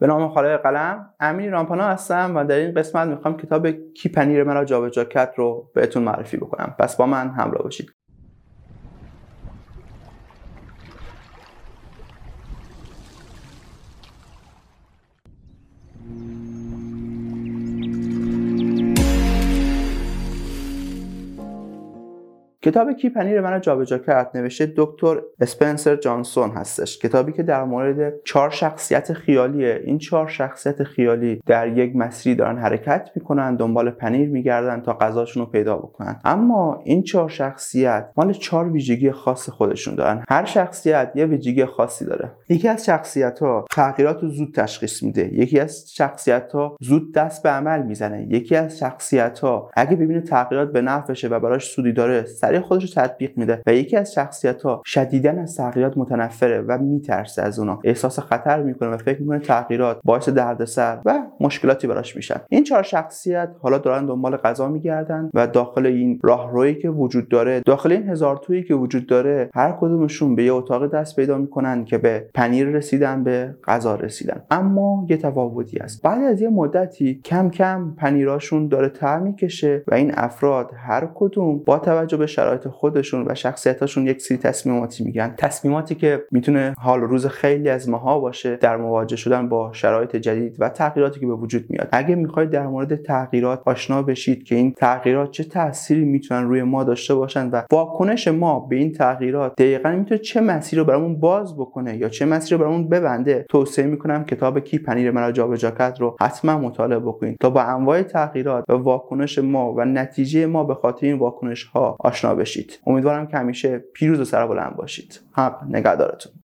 به نام خالق قلم امین رامپانا هستم و در این قسمت می‌خوام کتاب کی پنیر مرا جابجا کرد رو بهتون معرفی بکنم. پس با من همراه باشید. کتاب کی پنیر منو جابجا کرد نوشته دکتر اسپنسر جانسون هستش. کتابی که در مورد چهار شخصیت خیالیه. این چهار شخصیت خیالی در یک مسیری دارن حرکت می‌کنن دنبال پنیر میگردن تا غذاشون رو پیدا بکنن. اما این چهار شخصیت مال چهار ویژگی خاص خودشون دارن. هر شخصیت یه ویژگی خاصی داره. یکی از شخصیت ها تغییرات رو زود تشخیص میده. یکی از شخصیت ها زود دست به عمل می‌زنه. یکی از شخصیت ها اگه ببینه تغییرات به نفعشه و براش سودی داره خودش رو تطبیق میده و یکی از شخصیت ها شدیدا از تغییرات متنفره و میترسه از اونا. احساس خطر می‌کنه و فکر می‌کنه تغییرات باعث دردسر و مشکلاتی براش میشن. این چهار شخصیت حالا دارن دنبال غذا میگردن و داخل این راهرویی که وجود داره داخل این هزار تویی که وجود داره هر کدومشون به یه اتاق دست پیدا می‌کنن که به پنیر رسیدن به غذا رسیدن. اما یه تفاوتی است بعد از یه مدتی کم کم پنیراشون داره تر می‌کشه و این افراد هر کدوم با توجه به شرایط خودشون و شخصیتاشون یک سری تصمیماتی میگن. تصمیماتی که می‌تونه حال و روز خیلی از ماها باشه در مواجه شدن با شرایط جدید و تغییراتی که به وجود میاد. اگه می‌خواید در مورد تغییرات آشنا بشید که این تغییرات چه تأثیری می‌تونن روی ما داشته باشن و واکنش ما به این تغییرات دقیقا می‌تونه چه مسیری رو برامون باز بکنه یا چه مسیری رو برامون ببنده توصیه می‌کنم کتاب کی پنیر مرا جابجا کرد رو حتما مطالعه بکنید تا با انواع تغییرات و واکنش ما و نتیجه ما به خاطر این واکنش ها آشنا بشید. امیدوارم که همیشه پیروز و سربلند باشید. حق نگهدارتون.